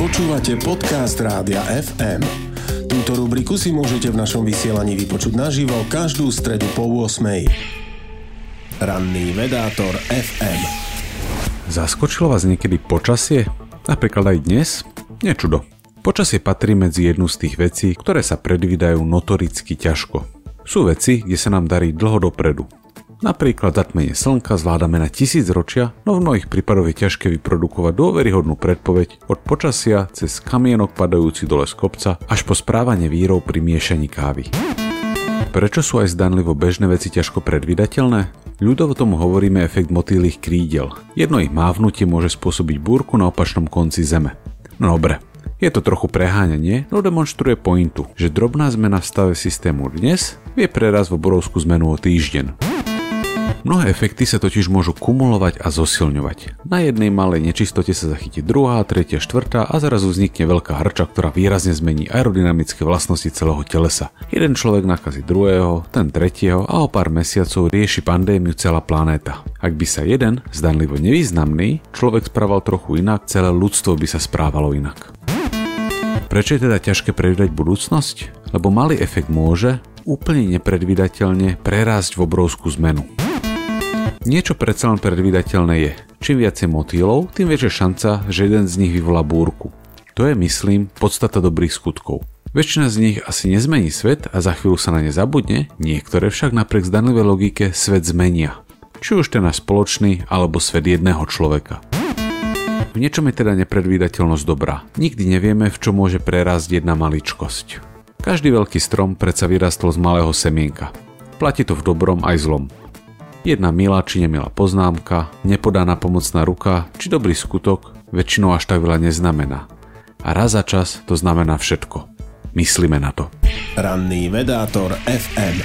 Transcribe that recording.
Počúvate podcast Rádia FM. Túto rubriku si môžete v našom vysielaní vypočuť naživo každú stredu po 8. Ranný vedátor FM. Zaskočilo vás niekedy počasie? Napríklad aj dnes? Nečudo. Počasie patrí medzi jednu z tých vecí, ktoré sa predvídajú notoricky ťažko. Sú veci, kde sa nám darí dlho dopredu. Napríklad zatmenie slnka zvládame na tisíc ročia, no v mnohých prípadoch je ťažké vyprodukovať dôveryhodnú predpoveď od počasia cez kamienok padajúci dole z kopca až po správanie vírov pri miešaní kávy. Prečo sú aj zdanlivo bežné veci ťažko predvydateľné? Ľudovo tomu hovoríme efekt motýlých krídel. Jedno ich mávnutie môže spôsobiť búrku na opačnom konci zeme. No dobre, je to trochu preháňanie, no demonstruje pointu, že drobná zmena v stave systému dnes vie preraz v obrovskú zmenu o týždeň. Mnohé efekty sa totiž môžu kumulovať a zosilňovať. Na jednej malej nečistote sa zachytí druhá, tretia, štvrtá a zrazu vznikne veľká hrča, ktorá výrazne zmení aerodynamické vlastnosti celého telesa. Jeden človek nakazí druhého, ten tretieho a o pár mesiacov rieši pandémiu celá planéta. Ak by sa jeden, zdanlivo nevýznamný, človek správal trochu inak, celé ľudstvo by sa správalo inak. Prečo je teda ťažké predvídať budúcnosť? Lebo malý efekt môže, úplne nepredvídateľne, prerásť v obrovskú zmenu. Niečo predsa len predvídateľné je. Čím viac je motýlov, tým väčšia šanca, že jeden z nich vyvolá búrku. To je, myslím, podstata dobrých skutkov. Väčšina z nich asi nezmení svet a za chvíľu sa na ne zabudne, niektoré však napriek zdanlivej logike svet zmenia. Či už ten náš spoločný, alebo svet jedného človeka. V niečom je teda nepredvídateľnosť dobrá. Nikdy nevieme, v čo môže prerásť jedna maličkosť. Každý veľký strom predsa vyrastol z malého semienka. Platí to v dobrom aj zlom. Jedna milá či nemilá poznámka, nepodaná pomocná ruka či dobrý skutok väčšinou až tak veľa neznamená. A raz za čas to znamená všetko. Myslíme na to. Ranný vedátor FM.